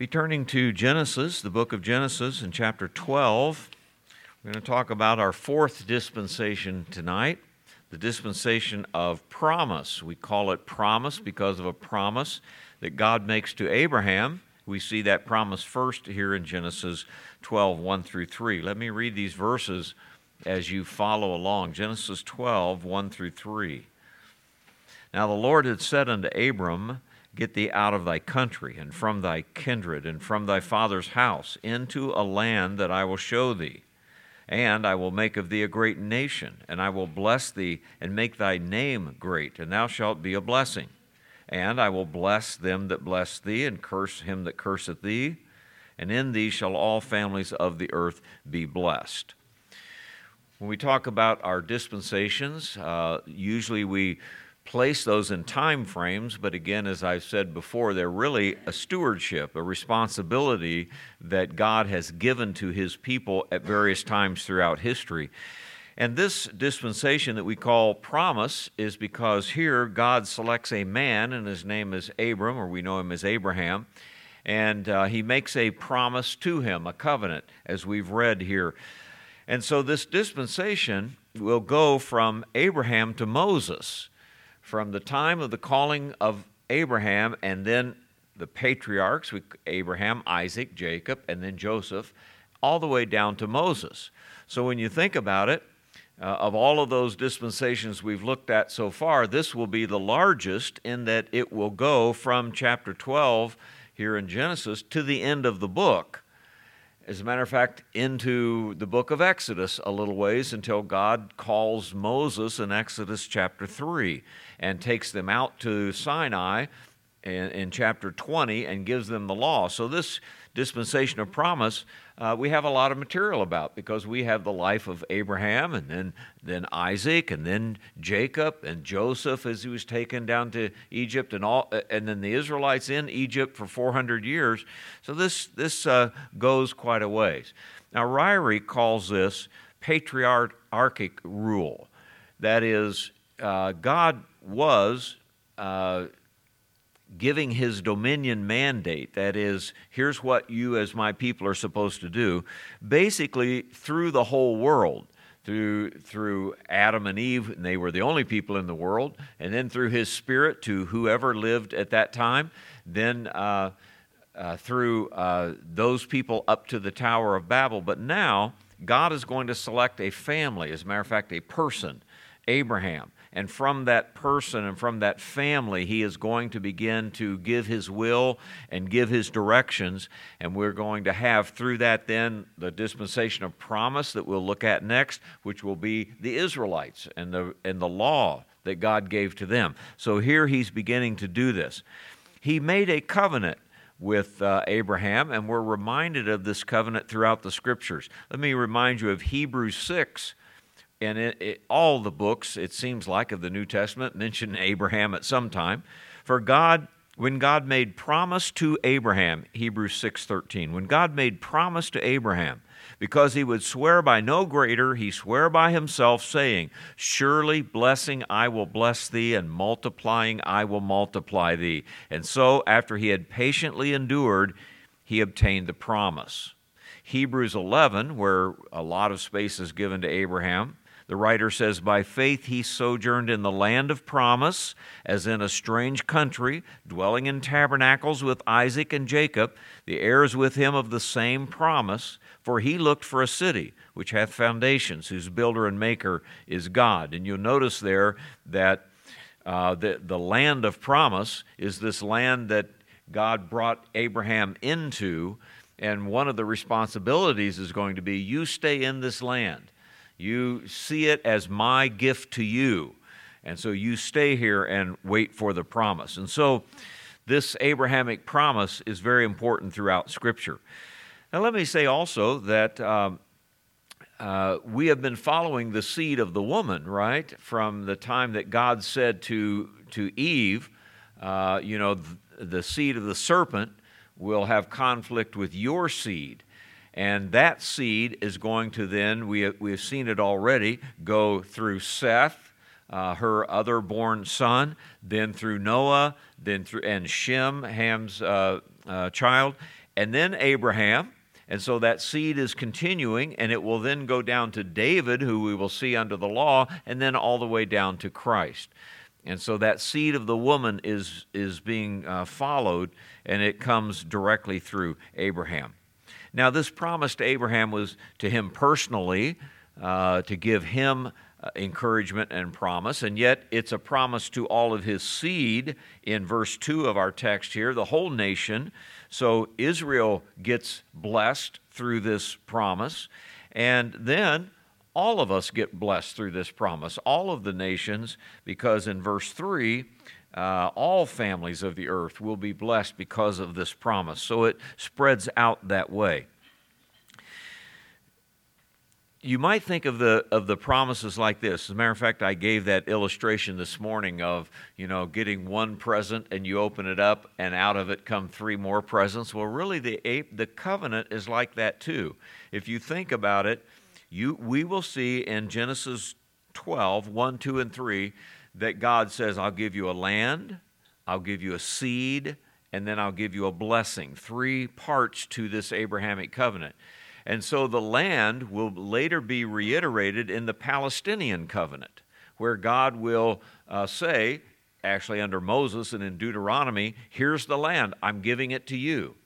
Be turning to Genesis, the book of Genesis, in chapter 12. We're going to talk about our fourth dispensation tonight, the dispensation of promise. We call it promise because of a promise that God makes to Abraham. We see that promise first here in Genesis 12, 1 through 3. Let me read these verses as you follow along. Genesis 12, 1 through 3. Now the Lord had said unto Abram, Get thee out of thy country, and from thy kindred, and from thy father's house, into a land that I will show thee. And I will make of thee a great nation, and I will bless thee, and make thy name great, and thou shalt be a blessing. And I will bless them that bless thee, and curse him that curseth thee. And in thee shall all families of the earth be blessed. When we talk about our dispensations, uh, usually we place those in time frames, but again, as I've said before, they're really a stewardship, a responsibility that God has given to his people at various times throughout history. And this dispensation that we call promise is because here God selects a man, and his name is Abram, or we know him as Abraham, and uh, he makes a promise to him, a covenant, as we've read here. And so this dispensation will go from Abraham to Moses from the time of the calling of Abraham and then the patriarchs, Abraham, Isaac, Jacob, and then Joseph, all the way down to Moses. So when you think about it, uh, of all of those dispensations we've looked at so far, this will be the largest in that it will go from chapter 12 here in Genesis to the end of the book. As a matter of fact, into the book of Exodus a little ways until God calls Moses in Exodus chapter 3 and takes them out to Sinai in, in chapter 20 and gives them the law. So, this dispensation of promise, uh, we have a lot of material about because we have the life of Abraham and then, then Isaac and then Jacob and Joseph as he was taken down to Egypt and all, and then the Israelites in Egypt for 400 years. So this, this uh, goes quite a ways. Now, Ryrie calls this patriarchic rule. That is, uh, God was uh, giving his dominion mandate that is here's what you as my people are supposed to do basically through the whole world through through Adam and Eve and they were the only people in the world and then through his spirit to whoever lived at that time then uh, uh, through uh, those people up to the Tower of Babel. But now God is going to select a family as a matter of fact a person Abraham and from that person and from that family, he is going to begin to give his will and give his directions. And we're going to have through that then the dispensation of promise that we'll look at next, which will be the Israelites and the, and the law that God gave to them. So here he's beginning to do this. He made a covenant with uh, Abraham, and we're reminded of this covenant throughout the scriptures. Let me remind you of Hebrews 6 and it, it, all the books, it seems like, of the New Testament mention Abraham at some time. For God, when God made promise to Abraham, Hebrews 6:13, when God made promise to Abraham, because he would swear by no greater, he sware by himself, saying, Surely blessing I will bless thee, and multiplying I will multiply thee. And so, after he had patiently endured, he obtained the promise. Hebrews 11, where a lot of space is given to Abraham, the writer says, By faith he sojourned in the land of promise, as in a strange country, dwelling in tabernacles with Isaac and Jacob, the heirs with him of the same promise. For he looked for a city which hath foundations, whose builder and maker is God. And you'll notice there that uh, the, the land of promise is this land that God brought Abraham into. And one of the responsibilities is going to be you stay in this land. You see it as my gift to you. And so you stay here and wait for the promise. And so this Abrahamic promise is very important throughout Scripture. Now, let me say also that um, uh, we have been following the seed of the woman, right? From the time that God said to, to Eve, uh, you know, the seed of the serpent will have conflict with your seed. And that seed is going to then, we we have seen it already, go through Seth, uh, her other born son, then through Noah, then through, and Shem, Ham's uh, uh, child, and then Abraham. And so that seed is continuing, and it will then go down to David, who we will see under the law, and then all the way down to Christ. And so that seed of the woman is, is being uh, followed, and it comes directly through Abraham. Now, this promise to Abraham was to him personally, uh, to give him uh, encouragement and promise, and yet it's a promise to all of his seed in verse 2 of our text here, the whole nation. So Israel gets blessed through this promise, and then all of us get blessed through this promise, all of the nations, because in verse 3, uh, all families of the earth will be blessed because of this promise. So it spreads out that way you might think of the of the promises like this. As a matter of fact, I gave that illustration this morning of you know getting one present and you open it up and out of it come three more presents. Well, really, the the covenant is like that too. If you think about it, you we will see in Genesis 12, 1, 2, and 3, that God says, I'll give you a land, I'll give you a seed, and then I'll give you a blessing. Three parts to this Abrahamic covenant. And so the land will later be reiterated in the Palestinian covenant, where God will uh, say, actually under Moses and in Deuteronomy, here's the land, I'm giving it to you.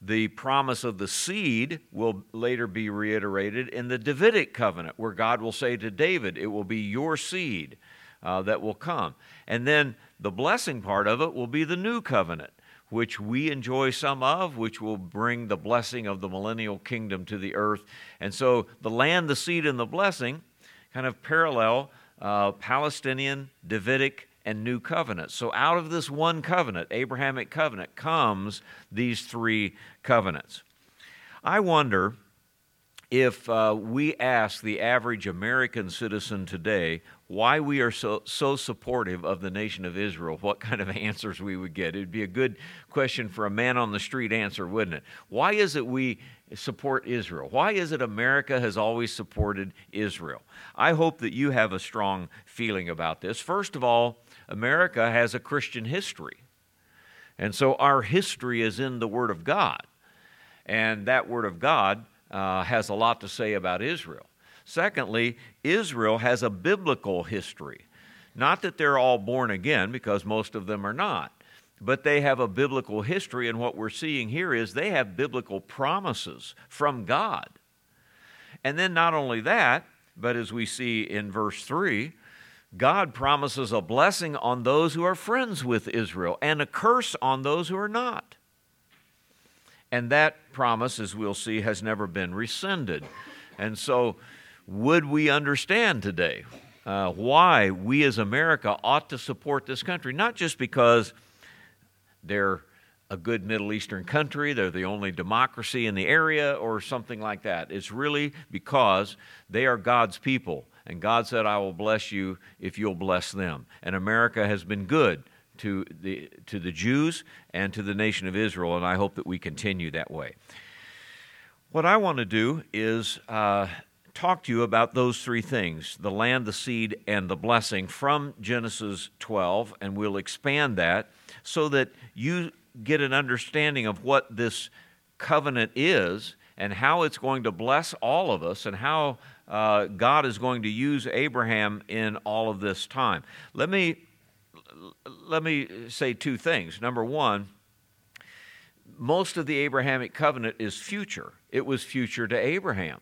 The promise of the seed will later be reiterated in the Davidic covenant, where God will say to David, It will be your seed uh, that will come. And then the blessing part of it will be the new covenant, which we enjoy some of, which will bring the blessing of the millennial kingdom to the earth. And so the land, the seed, and the blessing kind of parallel uh, Palestinian, Davidic, and new covenant. So out of this one covenant, Abrahamic covenant, comes these three covenants. I wonder if uh, we ask the average American citizen today why we are so, so supportive of the nation of Israel, what kind of answers we would get. It would be a good question for a man on the street answer, wouldn't it? Why is it we support Israel? Why is it America has always supported Israel? I hope that you have a strong feeling about this. First of all, America has a Christian history. And so our history is in the Word of God. And that Word of God uh, has a lot to say about Israel. Secondly, Israel has a biblical history. Not that they're all born again, because most of them are not, but they have a biblical history, and what we're seeing here is they have biblical promises from God. And then not only that, but as we see in verse 3, God promises a blessing on those who are friends with Israel and a curse on those who are not. And that promise, as we'll see, has never been rescinded. And so would we understand today uh, why we as America ought to support this country? Not just because they're a good Middle Eastern country, they're the only democracy in the area, or something like that. It's really because they are God's people. And God said, I will bless you if you'll bless them. And America has been good to the, to the Jews and to the nation of Israel, and I hope that we continue that way. What I want to do is uh, talk to you about those three things the land, the seed, and the blessing from Genesis 12, and we'll expand that so that you get an understanding of what this covenant is and how it's going to bless all of us and how uh, God is going to use Abraham in all of this time. Let me, let me say two things. Number one, most of the Abrahamic covenant is future, it was future to Abraham.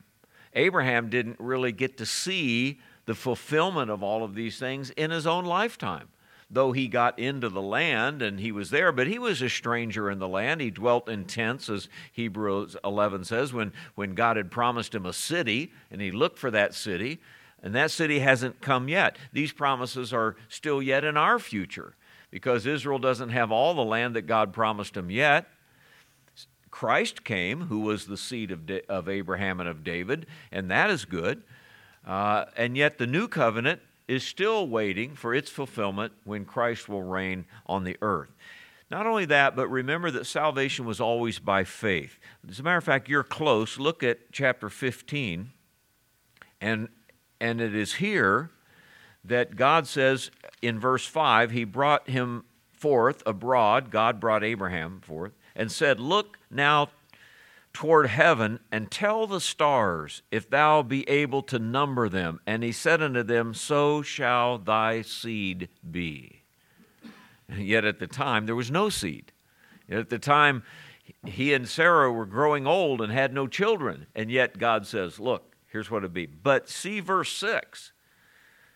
Abraham didn't really get to see the fulfillment of all of these things in his own lifetime. Though he got into the land and he was there, but he was a stranger in the land. He dwelt in tents, as Hebrews 11 says, when, when God had promised him a city, and he looked for that city, and that city hasn't come yet. These promises are still yet in our future because Israel doesn't have all the land that God promised them yet. Christ came, who was the seed of, da- of Abraham and of David, and that is good. Uh, and yet the new covenant is still waiting for its fulfillment when Christ will reign on the earth. Not only that, but remember that salvation was always by faith. As a matter of fact, you're close. Look at chapter 15, and, and it is here that God says in verse 5 He brought him forth abroad, God brought Abraham forth and said, Look now toward heaven and tell the stars if thou be able to number them. And he said unto them, So shall thy seed be. And yet at the time there was no seed. Yet at the time he and Sarah were growing old and had no children. And yet God says, Look, here's what it'd be. But see verse 6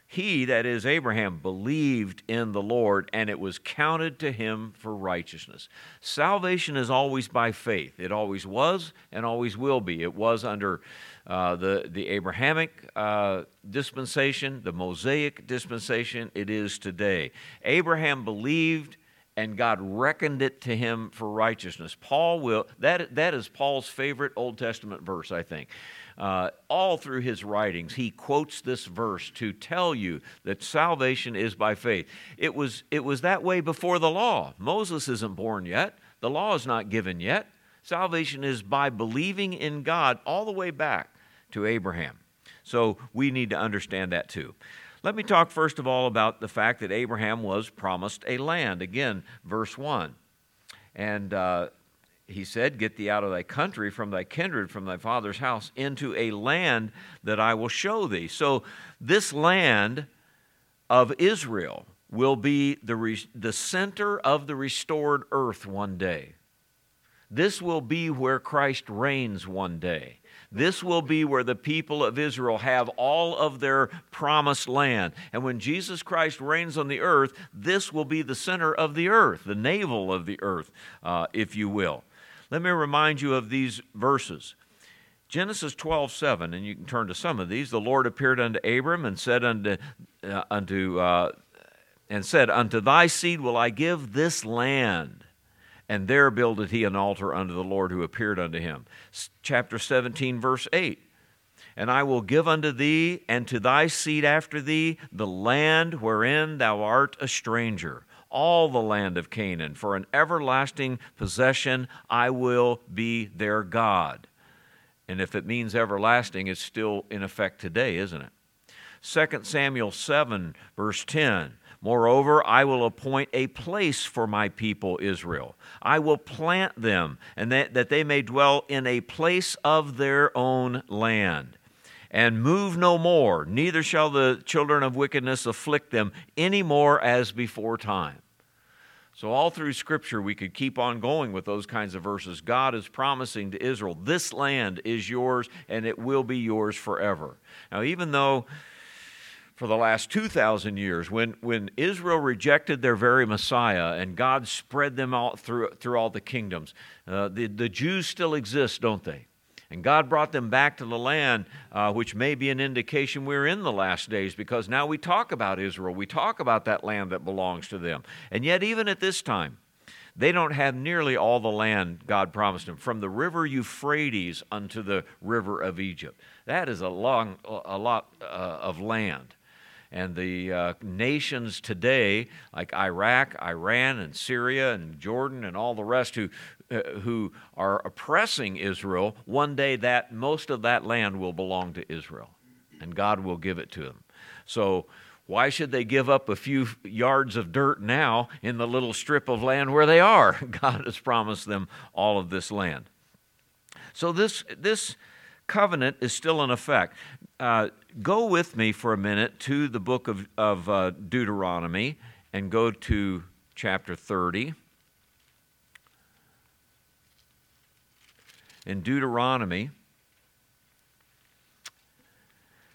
he, that is Abraham, believed in the Lord, and it was counted to him for righteousness. Salvation is always by faith. It always was and always will be. It was under uh, the, the Abrahamic uh, dispensation, the Mosaic dispensation. It is today. Abraham believed and God reckoned it to him for righteousness. Paul will, that, that is Paul's favorite Old Testament verse, I think. Uh, all through his writings, he quotes this verse to tell you that salvation is by faith. It was, it was that way before the law. Moses isn't born yet, the law is not given yet. Salvation is by believing in God all the way back to Abraham. So we need to understand that too. Let me talk first of all about the fact that Abraham was promised a land. Again, verse 1. And uh, he said, Get thee out of thy country, from thy kindred, from thy father's house, into a land that I will show thee. So, this land of Israel will be the, re- the center of the restored earth one day. This will be where Christ reigns one day. This will be where the people of Israel have all of their promised land. And when Jesus Christ reigns on the earth, this will be the center of the earth, the navel of the earth, uh, if you will. Let me remind you of these verses. Genesis 12, 7, and you can turn to some of these. The Lord appeared unto Abram and said unto, uh, unto uh, and said, Unto thy seed will I give this land. And there builded he an altar unto the Lord who appeared unto him. Chapter 17, verse 8. And I will give unto thee and to thy seed after thee the land wherein thou art a stranger all the land of Canaan. For an everlasting possession, I will be their God. And if it means everlasting, it's still in effect today, isn't it? 2 Samuel 7, verse 10. Moreover, I will appoint a place for my people Israel. I will plant them, and that, that they may dwell in a place of their own land. And move no more, neither shall the children of wickedness afflict them any more as before time. So, all through Scripture, we could keep on going with those kinds of verses. God is promising to Israel, this land is yours and it will be yours forever. Now, even though for the last 2,000 years, when, when Israel rejected their very Messiah and God spread them out through, through all the kingdoms, uh, the, the Jews still exist, don't they? And God brought them back to the land, uh, which may be an indication we're in the last days because now we talk about Israel. We talk about that land that belongs to them. And yet, even at this time, they don't have nearly all the land God promised them, from the river Euphrates unto the river of Egypt. That is a, long, a lot uh, of land. And the uh, nations today, like Iraq, Iran, and Syria, and Jordan, and all the rest, who, uh, who are oppressing Israel, one day that most of that land will belong to Israel, and God will give it to them. So why should they give up a few yards of dirt now in the little strip of land where they are? God has promised them all of this land. So this this covenant is still in effect. Uh, go with me for a minute to the book of, of uh, Deuteronomy and go to chapter 30. In Deuteronomy,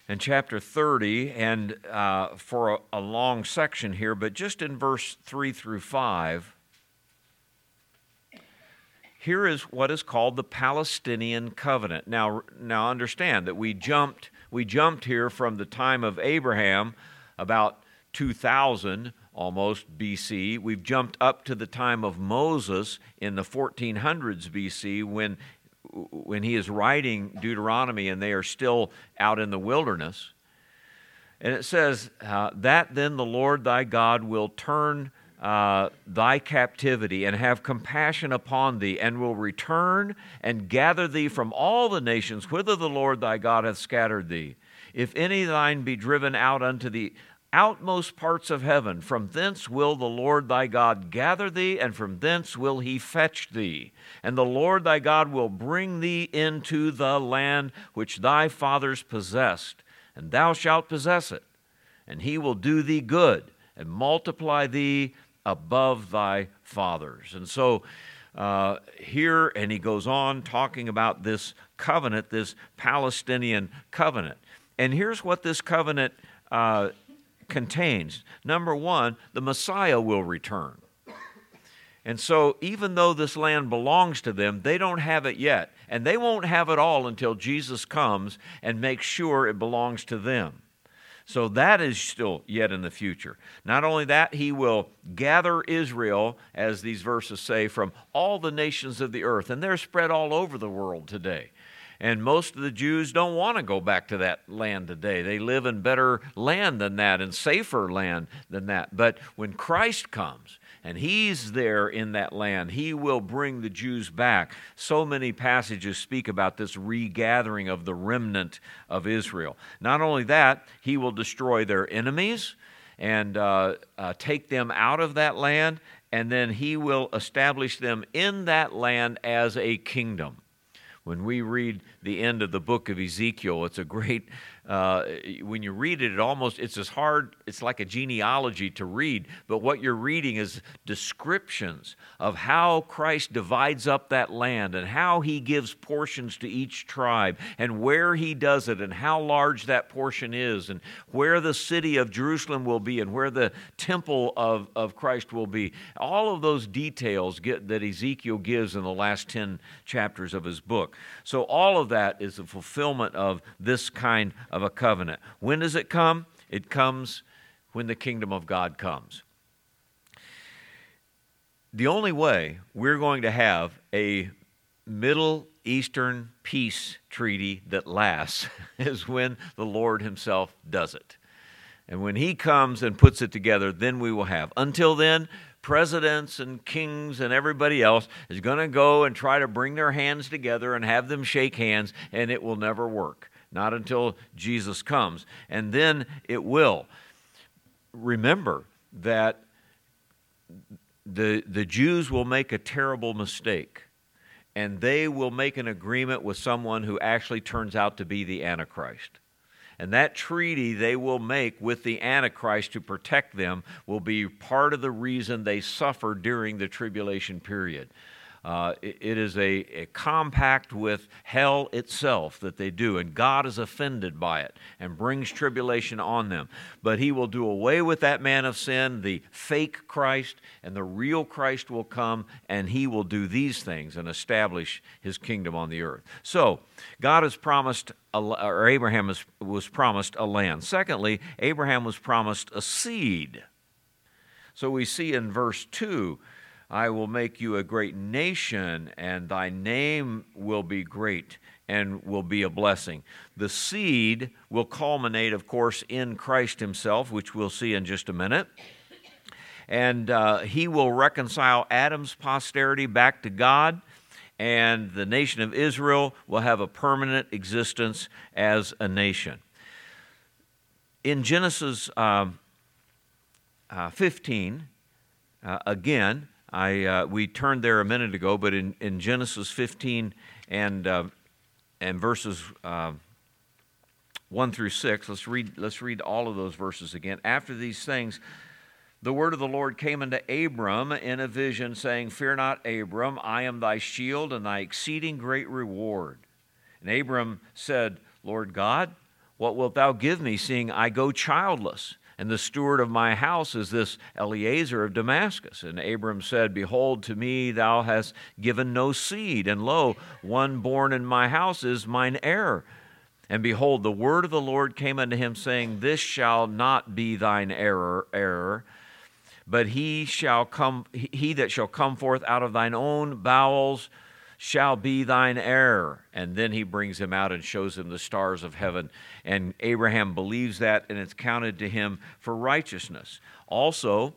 in chapter 30, and uh, for a, a long section here, but just in verse 3 through 5, here is what is called the Palestinian covenant. Now, now understand that we jumped, we jumped here from the time of Abraham, about 2000 almost BC. We've jumped up to the time of Moses in the 1400s BC when, when he is writing Deuteronomy and they are still out in the wilderness. And it says, uh, That then the Lord thy God will turn uh, thy captivity and have compassion upon thee, and will return and gather thee from all the nations whither the Lord thy God hath scattered thee. If any thine be driven out unto the outmost parts of heaven. From thence will the Lord thy God gather thee, and from thence will he fetch thee. And the Lord thy God will bring thee into the land which thy fathers possessed, and thou shalt possess it. And he will do thee good, and multiply thee above thy fathers. And so, uh, here, and he goes on talking about this covenant, this Palestinian covenant. And here's what this covenant uh, contains number one, the Messiah will return. And so, even though this land belongs to them, they don't have it yet. And they won't have it all until Jesus comes and makes sure it belongs to them. So, that is still yet in the future. Not only that, he will gather Israel, as these verses say, from all the nations of the earth. And they're spread all over the world today. And most of the Jews don't want to go back to that land today. They live in better land than that and safer land than that. But when Christ comes, and he's there in that land. He will bring the Jews back. So many passages speak about this regathering of the remnant of Israel. Not only that, he will destroy their enemies and uh, uh, take them out of that land, and then he will establish them in that land as a kingdom. When we read the end of the book of Ezekiel, it's a great uh, when you read it, it almost it's as hard. It's like a genealogy to read, but what you're reading is descriptions of how Christ divides up that land and how He gives portions to each tribe and where He does it and how large that portion is and where the city of Jerusalem will be and where the temple of, of Christ will be. All of those details get, that Ezekiel gives in the last ten chapters of his book. So all of that is the fulfillment of this kind of a covenant. When does it come? It comes when the kingdom of God comes. The only way we're going to have a Middle Eastern peace treaty that lasts is when the Lord Himself does it. And when He comes and puts it together, then we will have. Until then, presidents and kings and everybody else is going to go and try to bring their hands together and have them shake hands, and it will never work not until Jesus comes. And then it will. Remember that the, the Jews will make a terrible mistake, and they will make an agreement with someone who actually turns out to be the Antichrist. And that treaty they will make with the Antichrist to protect them will be part of the reason they suffer during the tribulation period. Uh, it, is a, a compact with hell itself that they do, and God is offended by it and brings tribulation on them. But He will do away with that man of sin, the fake Christ, and the real Christ will come, and He will do these things and establish His kingdom on the earth. So, God has promised, or Abraham was promised a land. Secondly, Abraham was promised a seed. So we see in verse 2 I will make you a great nation, and thy name will be great and will be a blessing. The seed will culminate, of course, in Christ Himself, which we'll see in just a minute. And uh, He will reconcile Adam's posterity back to God, and the nation of Israel will have a permanent existence as a nation. In Genesis uh, uh, 15, uh, again, I, uh, we turned there a minute ago, but in, in Genesis 15 and, uh, and verses uh, 1 through 6, let's read, let's read all of those verses again. After these things, the word of the Lord came unto Abram in a vision, saying, Fear not, Abram, I am thy shield and thy exceeding great reward. And Abram said, Lord God, what wilt thou give me, seeing I go childless? And the steward of my house is this Eliezer of Damascus. And Abram said, Behold, to me thou hast given no seed, and lo, one born in my house is mine heir. And behold, the word of the Lord came unto him, saying, This shall not be thine error, error, but he shall come, he that shall come forth out of thine own bowels shall be thine heir. And then he brings him out and shows him the stars of heaven. And Abraham believes that, and it's counted to him for righteousness. Also,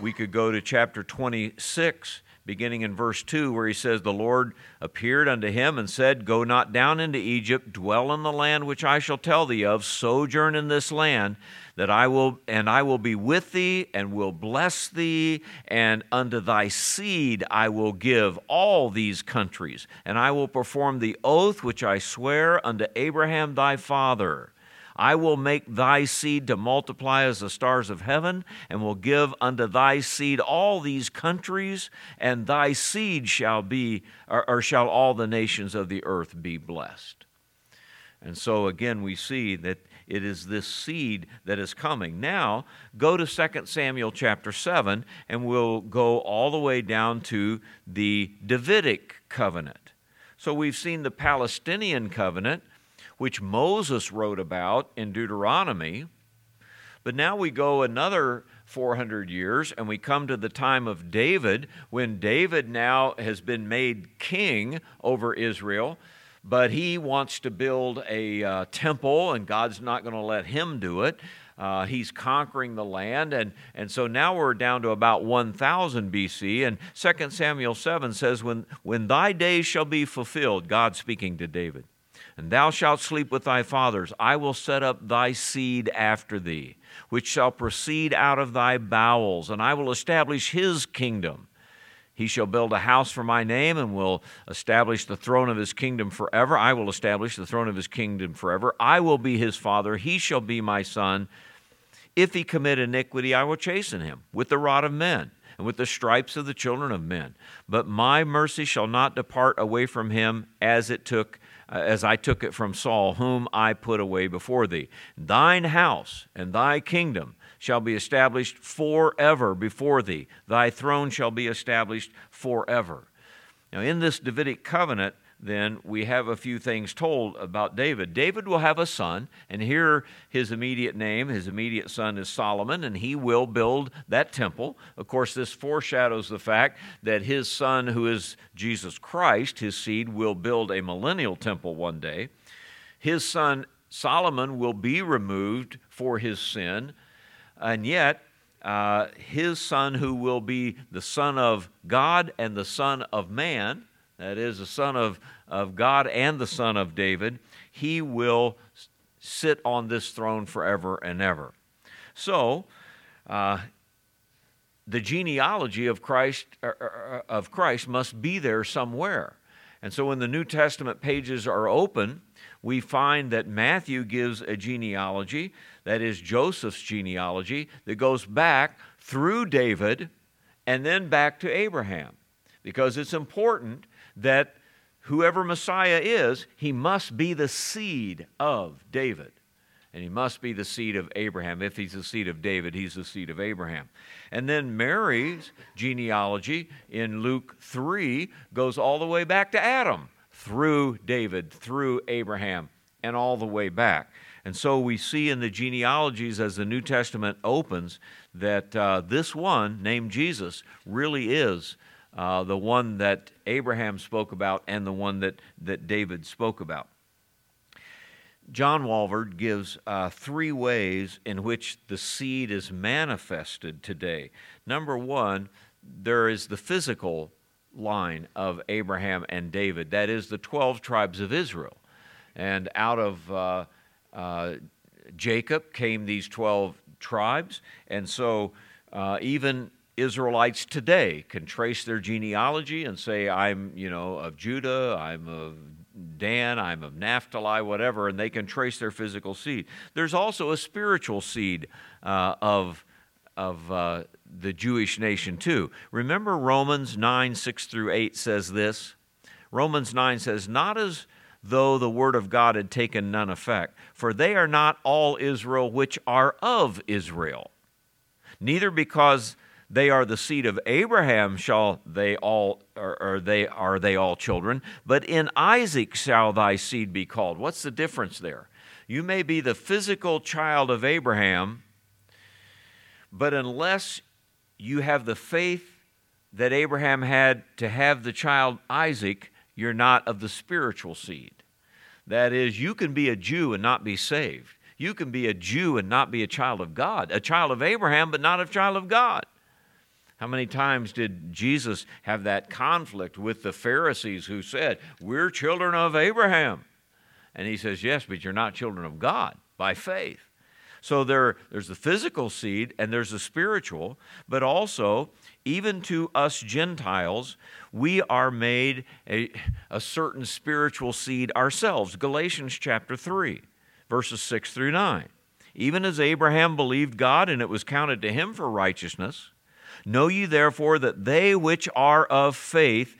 we could go to chapter 26, beginning in verse 2, where he says, The Lord appeared unto him and said, Go not down into Egypt, dwell in the land which I shall tell thee of, sojourn in this land, that I will, and I will be with thee, and will bless thee, and unto thy seed I will give all these countries, and I will perform the oath which I swear unto Abraham thy father I will make thy seed to multiply as the stars of heaven, and will give unto thy seed all these countries, and thy seed shall be, or, or shall all the nations of the earth be blessed. And so again, we see that it is this seed that is coming. Now, go to 2 Samuel chapter 7, and we'll go all the way down to the Davidic covenant. So we've seen the Palestinian covenant, which Moses wrote about in Deuteronomy. But now we go another 400 years and we come to the time of David when David now has been made king over Israel, but he wants to build a uh, temple and God's not going to let him do it. Uh, he's conquering the land. And, and so now we're down to about 1000 BC. And 2 Samuel 7 says, when, when thy days shall be fulfilled, God speaking to David, and thou shalt sleep with thy fathers. I will set up thy seed after thee, which shall proceed out of thy bowels, and I will establish his kingdom. He shall build a house for my name and will establish the throne of his kingdom forever. I will establish the throne of his kingdom forever. I will be his father. He shall be my son. If he commit iniquity, I will chasten him with the rod of men and with the stripes of the children of men. But my mercy shall not depart away from him as it took uh, as I took it from Saul, whom I put away before thee. Thine house and thy kingdom shall be established forever before thee. Thy throne shall be established forever. Now, in this Davidic covenant, then we have a few things told about David. David will have a son, and here his immediate name, his immediate son is Solomon, and he will build that temple. Of course, this foreshadows the fact that his son, who is Jesus Christ, his seed, will build a millennial temple one day. His son Solomon will be removed for his sin, and yet uh, his son, who will be the son of God and the son of man, that is, the Son of, of God and the Son of David, he will sit on this throne forever and ever. So, uh, the genealogy of Christ, uh, uh, of Christ must be there somewhere. And so when the New Testament pages are open, we find that Matthew gives a genealogy, that is Joseph's genealogy, that goes back through David and then back to Abraham. Because it's important that whoever Messiah is, he must be the seed of David. And he must be the seed of Abraham. If he's the seed of David, he's the seed of Abraham. And then Mary's genealogy in Luke 3 goes all the way back to Adam, through David, through Abraham, and all the way back. And so we see in the genealogies as the New Testament opens that uh, this one, named Jesus, really is uh, the one that Abraham spoke about and the one that, that David spoke about. John Walvoord gives uh, three ways in which the seed is manifested today. Number one, there is the physical line of Abraham and David, that is, the 12 tribes of Israel. And out of uh, uh, Jacob came these 12 tribes. And so, uh, even Israelites today can trace their genealogy and say, I'm, you know, of Judah, I'm of Dan, I'm of Naphtali, whatever, and they can trace their physical seed. There's also a spiritual seed uh, of, of uh, the Jewish nation, too. Remember Romans 9, 6 through 8 says this? Romans 9 says, Not as though the word of God had taken none effect, for they are not all Israel which are of Israel, neither because they are the seed of Abraham shall they all or, or, they are they all children, but in Isaac shall thy seed be called. What's the difference there? You may be the physical child of Abraham, but unless you have the faith that Abraham had to have the child Isaac, you're not of the spiritual seed. That is, you can be a Jew and not be saved. You can be a Jew and not be a child of God, a child of Abraham, but not a child of God. How many times did Jesus have that conflict with the Pharisees who said, We're children of Abraham? And he says, Yes, but you're not children of God by faith. So there, there's the physical seed and there's the spiritual, but also, even to us Gentiles, we are made a, a certain spiritual seed ourselves. Galatians chapter 3, verses 6 through 9. Even as Abraham believed God and it was counted to him for righteousness, know ye therefore that they which are of faith,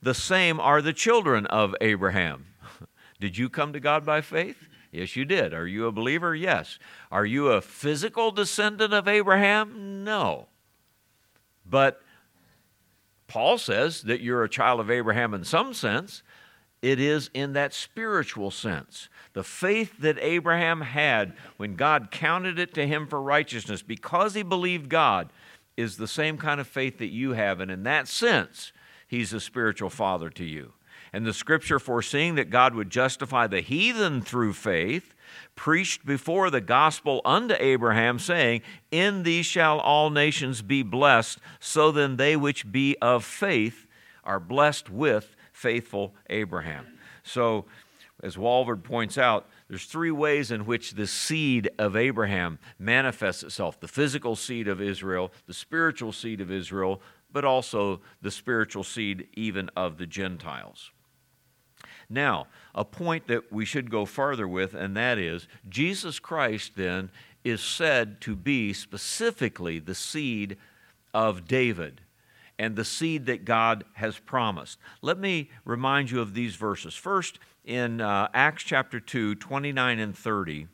the same are the children of Abraham. Did you come to God by faith? Yes, you did. Are you a believer? Yes. Are you a physical descendant of Abraham? No. But Paul says that you're a child of Abraham in some sense. It is in that spiritual sense. The faith that Abraham had when God counted it to him for righteousness because he believed God is the same kind of faith that you have. And in that sense, he's a spiritual father to you. And the scripture foreseeing that God would justify the heathen through faith, preached before the gospel unto Abraham, saying, In thee shall all nations be blessed. So then they which be of faith are blessed with faithful Abraham. So, as Walvoord points out, there's three ways in which the seed of Abraham manifests itself the physical seed of Israel, the spiritual seed of Israel, but also the spiritual seed even of the Gentiles. Now, a point that we should go farther with, and that is Jesus Christ then is said to be specifically the seed of David and the seed that God has promised. Let me remind you of these verses. First, in uh, Acts chapter 2, 29 and 30,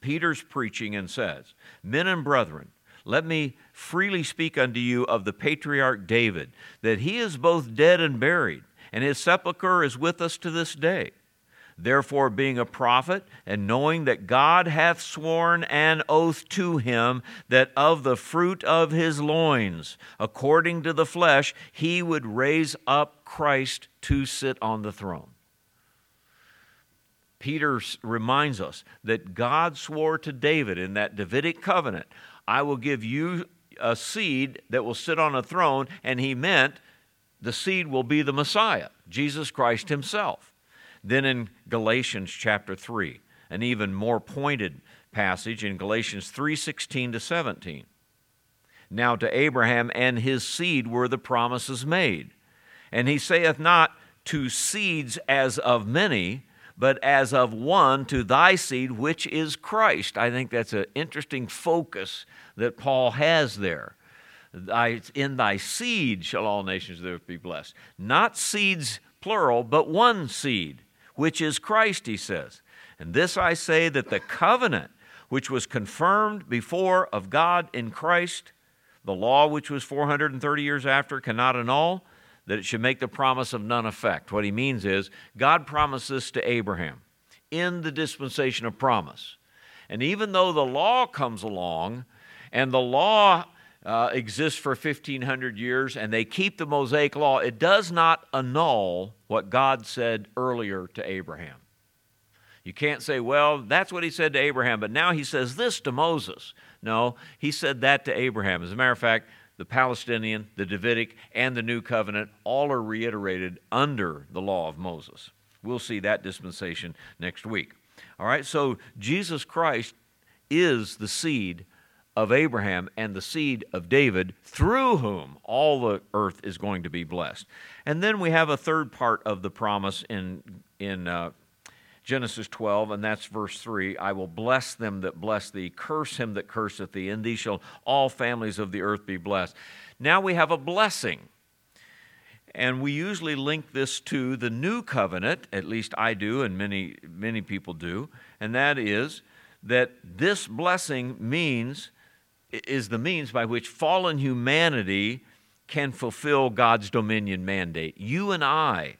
Peter's preaching and says, Men and brethren, let me freely speak unto you of the patriarch David, that he is both dead and buried and his sepulchre is with us to this day. Therefore, being a prophet, and knowing that God hath sworn an oath to him that of the fruit of his loins, according to the flesh, he would raise up Christ to sit on the throne. Peter reminds us that God swore to David in that Davidic covenant, I will give you a seed that will sit on a throne, and he meant the seed will be the Messiah, Jesus Christ himself. Then in Galatians chapter 3, an even more pointed passage in Galatians 3:16 to 17. Now to Abraham and his seed were the promises made. And he saith not to seeds as of many, but as of one to thy seed, which is Christ. I think that's an interesting focus that Paul has there in thy seed shall all nations of the earth be blessed. Not seeds, plural, but one seed, which is Christ, he says. And this I say that the covenant which was confirmed before of God in Christ, the law which was 430 years after, cannot annul, that it should make the promise of none effect. What he means is God promised this to Abraham in the dispensation of promise. And even though the law comes along, and the law uh, exists for 1,500 years and they keep the Mosaic law, it does not annul what God said earlier to Abraham. You can't say, well, that's what he said to Abraham, but now he says this to Moses. No, he said that to Abraham. As a matter of fact, the Palestinian, the Davidic, and the New Covenant all are reiterated under the law of Moses. We'll see that dispensation next week. All right, so Jesus Christ is the seed of Abraham and the seed of David, through whom all the earth is going to be blessed. And then we have a third part of the promise in, in uh, Genesis 12, and that's verse 3 I will bless them that bless thee, curse him that curseth thee, and thee shall all families of the earth be blessed. Now we have a blessing. And we usually link this to the new covenant, at least I do, and many, many people do, and that is that this blessing means is the means by which fallen humanity can fulfill God's dominion mandate. You and I,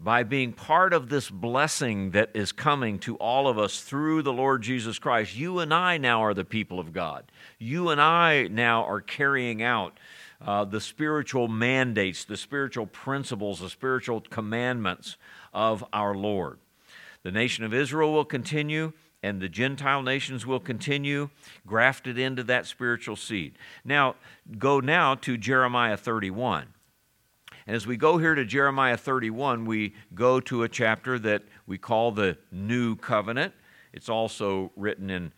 by being part of this blessing that is coming to all of us through the Lord Jesus Christ, you and I now are the people of God. You and I now are carrying out uh, the spiritual mandates, the spiritual principles, the spiritual commandments of our Lord. The nation of Israel will continue and the Gentile nations will continue grafted into that spiritual seed. Now, go now to Jeremiah 31. And as we go here to Jeremiah 31, we go to a chapter that we call the New Covenant. It's also written in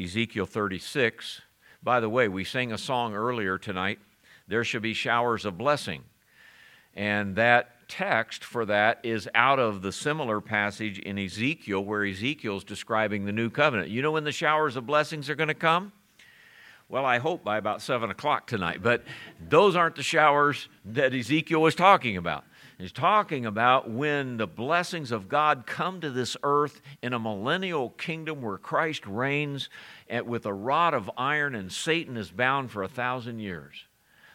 Ezekiel 36. By the way, we sang a song earlier tonight, There Shall Be Showers of Blessing. And that text for that is out of the similar passage in Ezekiel, where Ezekiel's describing the new covenant. You know when the showers of blessings are going to come? Well, I hope by about 7 o'clock tonight, but those aren't the showers that Ezekiel was talking about. He's talking about when the blessings of God come to this earth in a millennial kingdom where Christ reigns with a rod of iron and Satan is bound for a thousand years.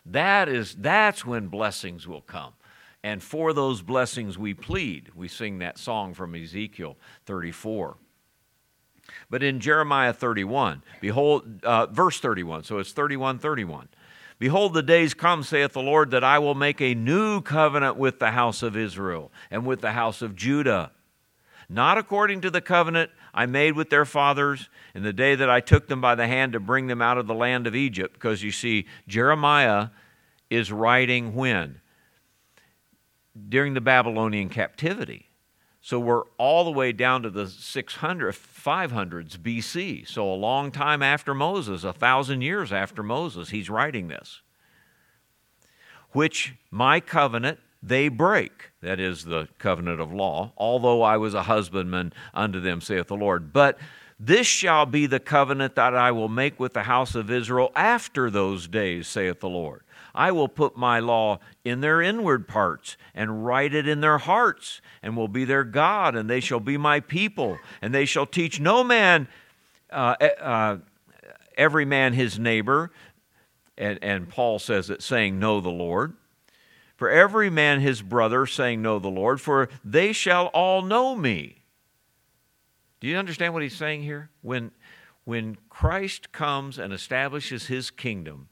That is, that's when blessings will come. And for those blessings we plead. We sing that song from Ezekiel 34. But in Jeremiah 31, behold, uh, verse 31, so it's 31 31. Behold, the days come, saith the Lord, that I will make a new covenant with the house of Israel and with the house of Judah. Not according to the covenant I made with their fathers in the day that I took them by the hand to bring them out of the land of Egypt. Because you see, Jeremiah is writing when? During the Babylonian captivity. So we're all the way down to the 600, 500s BC. So a long time after Moses, a thousand years after Moses, he's writing this. Which my covenant they break, that is the covenant of law, although I was a husbandman unto them, saith the Lord. But this shall be the covenant that I will make with the house of Israel after those days, saith the Lord. I will put my law in their inward parts and write it in their hearts, and will be their God, and they shall be my people. And they shall teach no man, uh, uh, every man his neighbor. And, and Paul says it, saying, Know the Lord. For every man his brother, saying, Know the Lord, for they shall all know me. Do you understand what he's saying here? When, when Christ comes and establishes his kingdom,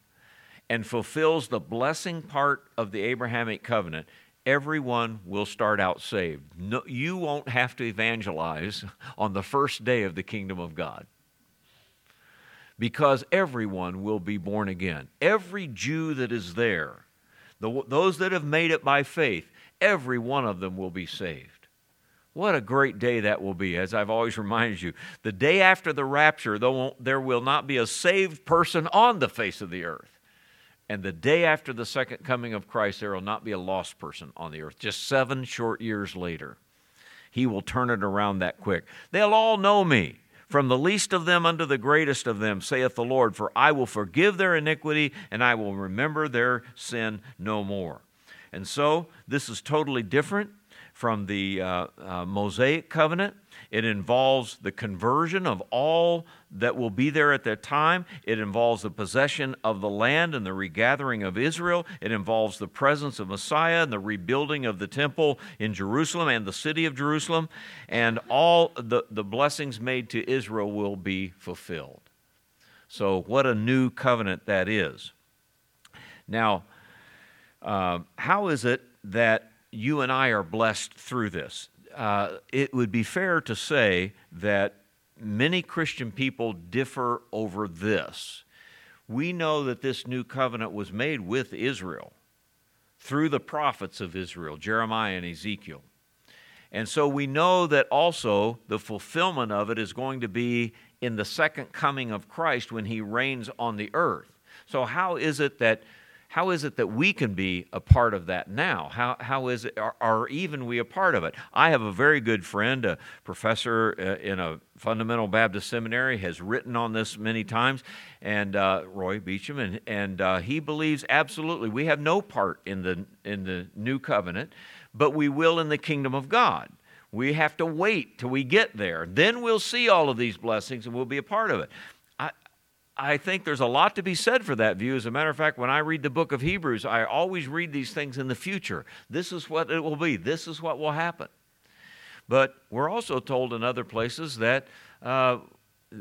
and fulfills the blessing part of the Abrahamic covenant, everyone will start out saved. No, you won't have to evangelize on the first day of the kingdom of God because everyone will be born again. Every Jew that is there, the, those that have made it by faith, every one of them will be saved. What a great day that will be, as I've always reminded you. The day after the rapture, there will not be a saved person on the face of the earth. And the day after the second coming of Christ, there will not be a lost person on the earth. Just seven short years later, He will turn it around that quick. They'll all know me, from the least of them unto the greatest of them, saith the Lord, for I will forgive their iniquity and I will remember their sin no more. And so, this is totally different from the uh, uh, Mosaic covenant. It involves the conversion of all that will be there at that time. It involves the possession of the land and the regathering of Israel. It involves the presence of Messiah and the rebuilding of the temple in Jerusalem and the city of Jerusalem. And all the, the blessings made to Israel will be fulfilled. So, what a new covenant that is. Now, uh, how is it that you and I are blessed through this? Uh, it would be fair to say that many Christian people differ over this. We know that this new covenant was made with Israel through the prophets of Israel, Jeremiah and Ezekiel. And so we know that also the fulfillment of it is going to be in the second coming of Christ when he reigns on the earth. So, how is it that how is it that we can be a part of that now? How, how is it, are, are even we a part of it? I have a very good friend, a professor uh, in a fundamental Baptist seminary, has written on this many times, and uh, Roy Beacham, and, and uh, he believes absolutely we have no part in the, in the new covenant, but we will in the kingdom of God. We have to wait till we get there. Then we'll see all of these blessings and we'll be a part of it. I think there's a lot to be said for that view. As a matter of fact, when I read the book of Hebrews, I always read these things in the future. This is what it will be, this is what will happen. But we're also told in other places that uh,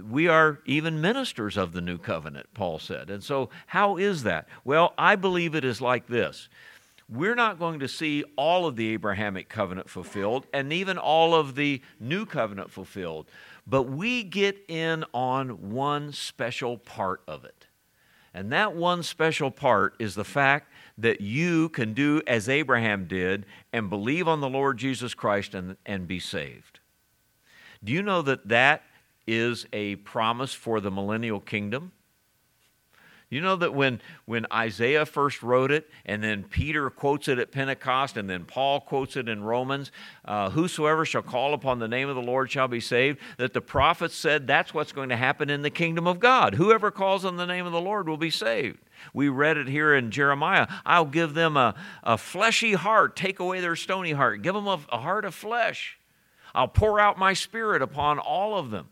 we are even ministers of the new covenant, Paul said. And so, how is that? Well, I believe it is like this we're not going to see all of the Abrahamic covenant fulfilled and even all of the new covenant fulfilled, but we get in on one special part of it. And that one special part is the fact that you can do as Abraham did and believe on the Lord Jesus Christ and, and be saved. Do you know that that is a promise for the millennial kingdom? You know that when, when Isaiah first wrote it, and then Peter quotes it at Pentecost, and then Paul quotes it in Romans, uh, whosoever shall call upon the name of the Lord shall be saved, that the prophets said that's what's going to happen in the kingdom of God. Whoever calls on the name of the Lord will be saved. We read it here in Jeremiah. I'll give them a, a fleshy heart, take away their stony heart, give them a, a heart of flesh. I'll pour out my spirit upon all of them.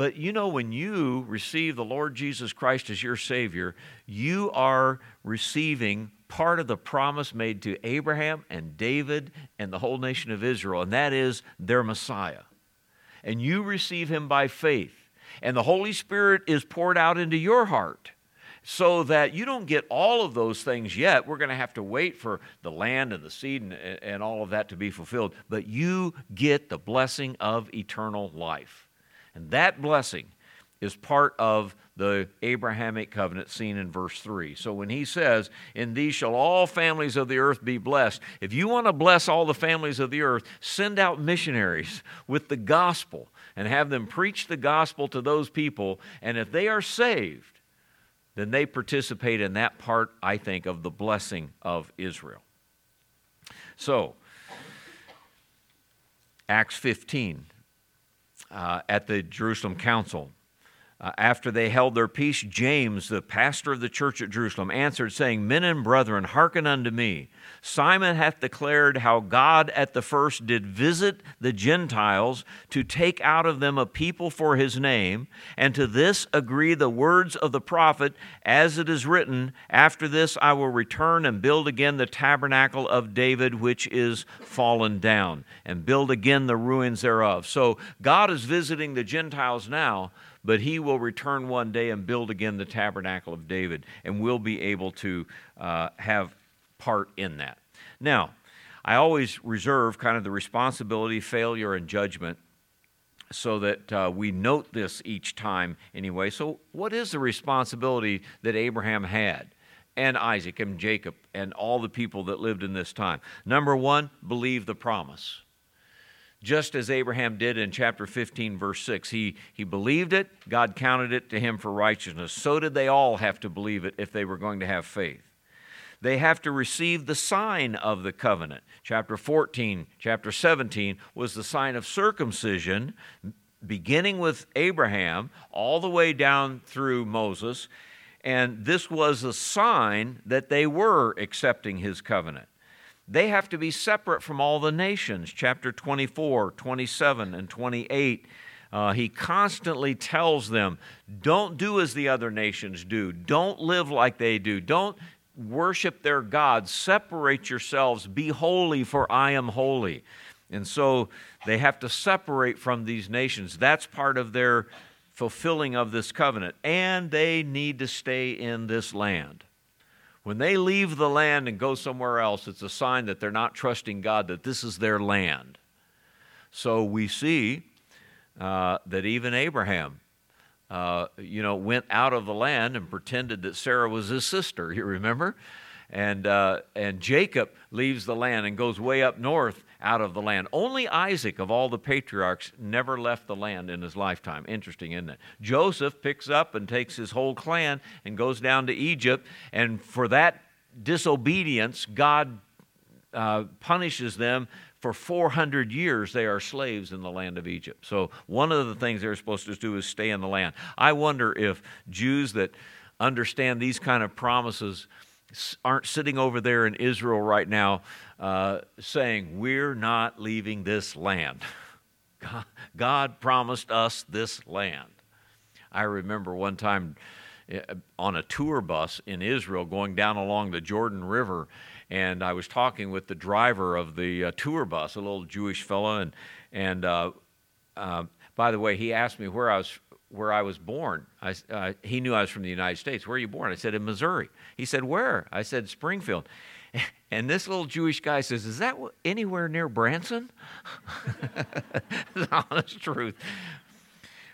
But you know, when you receive the Lord Jesus Christ as your Savior, you are receiving part of the promise made to Abraham and David and the whole nation of Israel, and that is their Messiah. And you receive him by faith. And the Holy Spirit is poured out into your heart so that you don't get all of those things yet. We're going to have to wait for the land and the seed and, and all of that to be fulfilled. But you get the blessing of eternal life. And that blessing is part of the Abrahamic covenant seen in verse 3. So when he says, In these shall all families of the earth be blessed, if you want to bless all the families of the earth, send out missionaries with the gospel and have them preach the gospel to those people. And if they are saved, then they participate in that part, I think, of the blessing of Israel. So, Acts 15 uh, at the Jerusalem Council. Uh, after they held their peace, James, the pastor of the church at Jerusalem, answered, saying, Men and brethren, hearken unto me. Simon hath declared how God at the first did visit the Gentiles to take out of them a people for his name, and to this agree the words of the prophet, as it is written, After this I will return and build again the tabernacle of David, which is fallen down, and build again the ruins thereof. So God is visiting the Gentiles now but he will return one day and build again the tabernacle of David, and we'll be able to uh, have part in that. Now, I always reserve kind of the responsibility, failure, and judgment so that uh, we note this each time anyway. So, what is the responsibility that Abraham had? And Isaac and Jacob and all the people that lived in this time. Number one, believe the promise just as Abraham did in chapter 15, verse 6. He, he believed it, God counted it to him for righteousness. So did they all have to believe it if they were going to have faith. They have to receive the sign of the covenant. Chapter 14, chapter 17 was the sign of circumcision, beginning with Abraham all the way down through Moses. And this was a sign that they were accepting his covenant they have to be separate from all the nations. Chapter 24, 27, and 28. Uh, he constantly tells them, don't do as the other nations do. Don't live like they do. Don't worship their gods. Separate yourselves. Be holy, for I am holy. And so they have to separate from these nations. That's part of their fulfilling of this covenant. And they need to stay in this land. When they leave the land and go somewhere else, it's a sign that they're not trusting God, that this is their land. So we see uh, that even Abraham, uh, you know, went out of the land and pretended that Sarah was his sister. You remember? And, uh, and Jacob leaves the land and goes way up north out of the land. Only Isaac, of all the patriarchs, never left the land in his lifetime. Interesting, isn't it? Joseph picks up and takes his whole clan and goes down to Egypt, and for that disobedience, God uh, punishes them for 400 years they are slaves in the land of Egypt. So, one of the things they're supposed to do is stay in the land. I wonder if Jews that understand these kind of promises aren't sitting over there in Israel right now uh, saying, We're not leaving this land. God, promised us this land. I remember one time eh, on a tour bus in Israel going down along the Jordan River, and I was talking with the driver of the uh, tour bus, a little Jewish fellow, and, and uh, uh, by the way, he asked me where I was where I was born. I, uh, he knew I was from the United States. Where are you born? I said, in Missouri. He said, where? I said, Springfield. And this little Jewish guy says, Is that anywhere near Branson? the honest truth.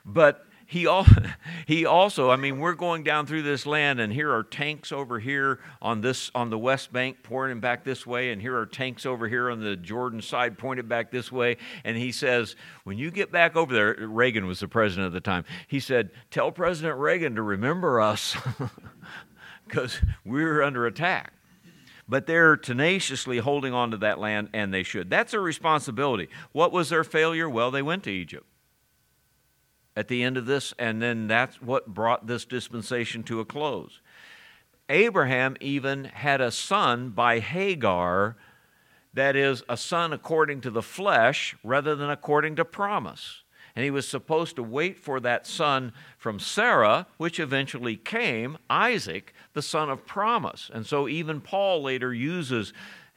But he, al- he also, I mean, we're going down through this land, and here are tanks over here on this on the west bank pointing back this way, and here are tanks over here on the Jordan side pointed back this way. And he says, when you get back over there, Reagan was the president at the time. He said, tell President Reagan to remember us because we're under attack but they're tenaciously holding on to that land, and they should. That's their responsibility. What was their failure? Well, they went to Egypt at the end of this, and then that's what brought this dispensation to a close. Abraham even had a son by Hagar that is, a son according to the flesh rather than according to promise and he was supposed to wait for that son from Sarah, which eventually came, Isaac, the son of promise. And so even Paul later uses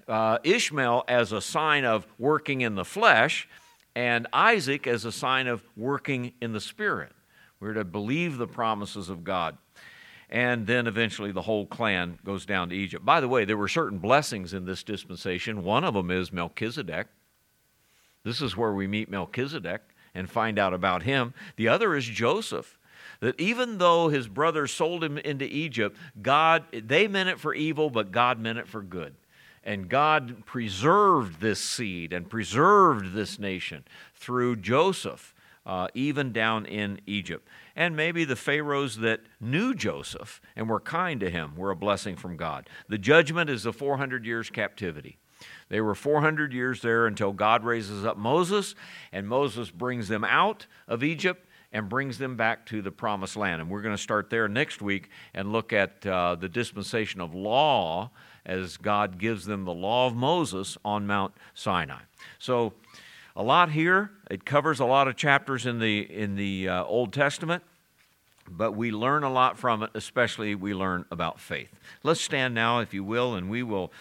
uh, Ishmael as a sign of working in the flesh and Isaac as a sign of working in the spirit. We're to believe the promises of God. And then eventually the whole clan goes down to Egypt. By the way, there were certain blessings in this dispensation. One of them is Melchizedek. This is where we meet Melchizedek and find out about him. The other is Joseph. That even though his brothers sold him into Egypt, God, they meant it for evil, but God meant it for good. And God preserved this seed and preserved this nation through Joseph, uh, even down in Egypt. And maybe the Pharaohs that knew Joseph and were kind to him were a blessing from God. The judgment is the 400 years captivity. They were 400 years there until God raises up Moses, and Moses brings them out of Egypt and brings them back to the promised land. And we're going to start there next week and look at uh, the dispensation of law as God gives them the law of Moses on Mount Sinai. So, a lot here. It covers a lot of chapters in the in the uh, Old Testament, but we learn a lot from it. Especially, we learn about faith. Let's stand now, if you will, and we will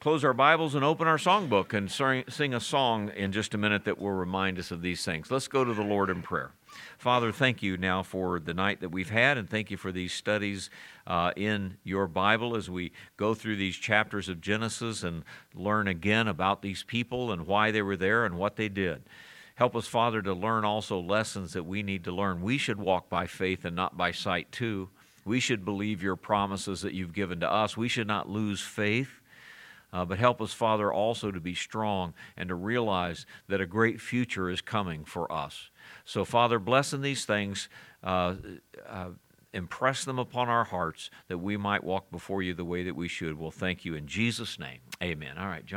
close our Bibles and open our songbook and sing a song in just a minute that will remind us of these things. Let's go to the Lord in prayer. Father, thank you now for the night that we've had, and thank you for these studies uh, in your Bible as we go through these chapters of Genesis and learn again about these people and why they were there and what they did. Help us, Father, to learn also lessons that we need to learn. We should walk by faith and not by sight, too. We should believe your promises that you've given to us. We should not lose faith. Uh, but help us, Father, also to be strong and to realize that a great future is coming for us. So, Father, bless in these things. Uh, uh, impress them upon our hearts that we might walk before you the way that we should. We'll thank you in Jesus' name. Amen. All right, John.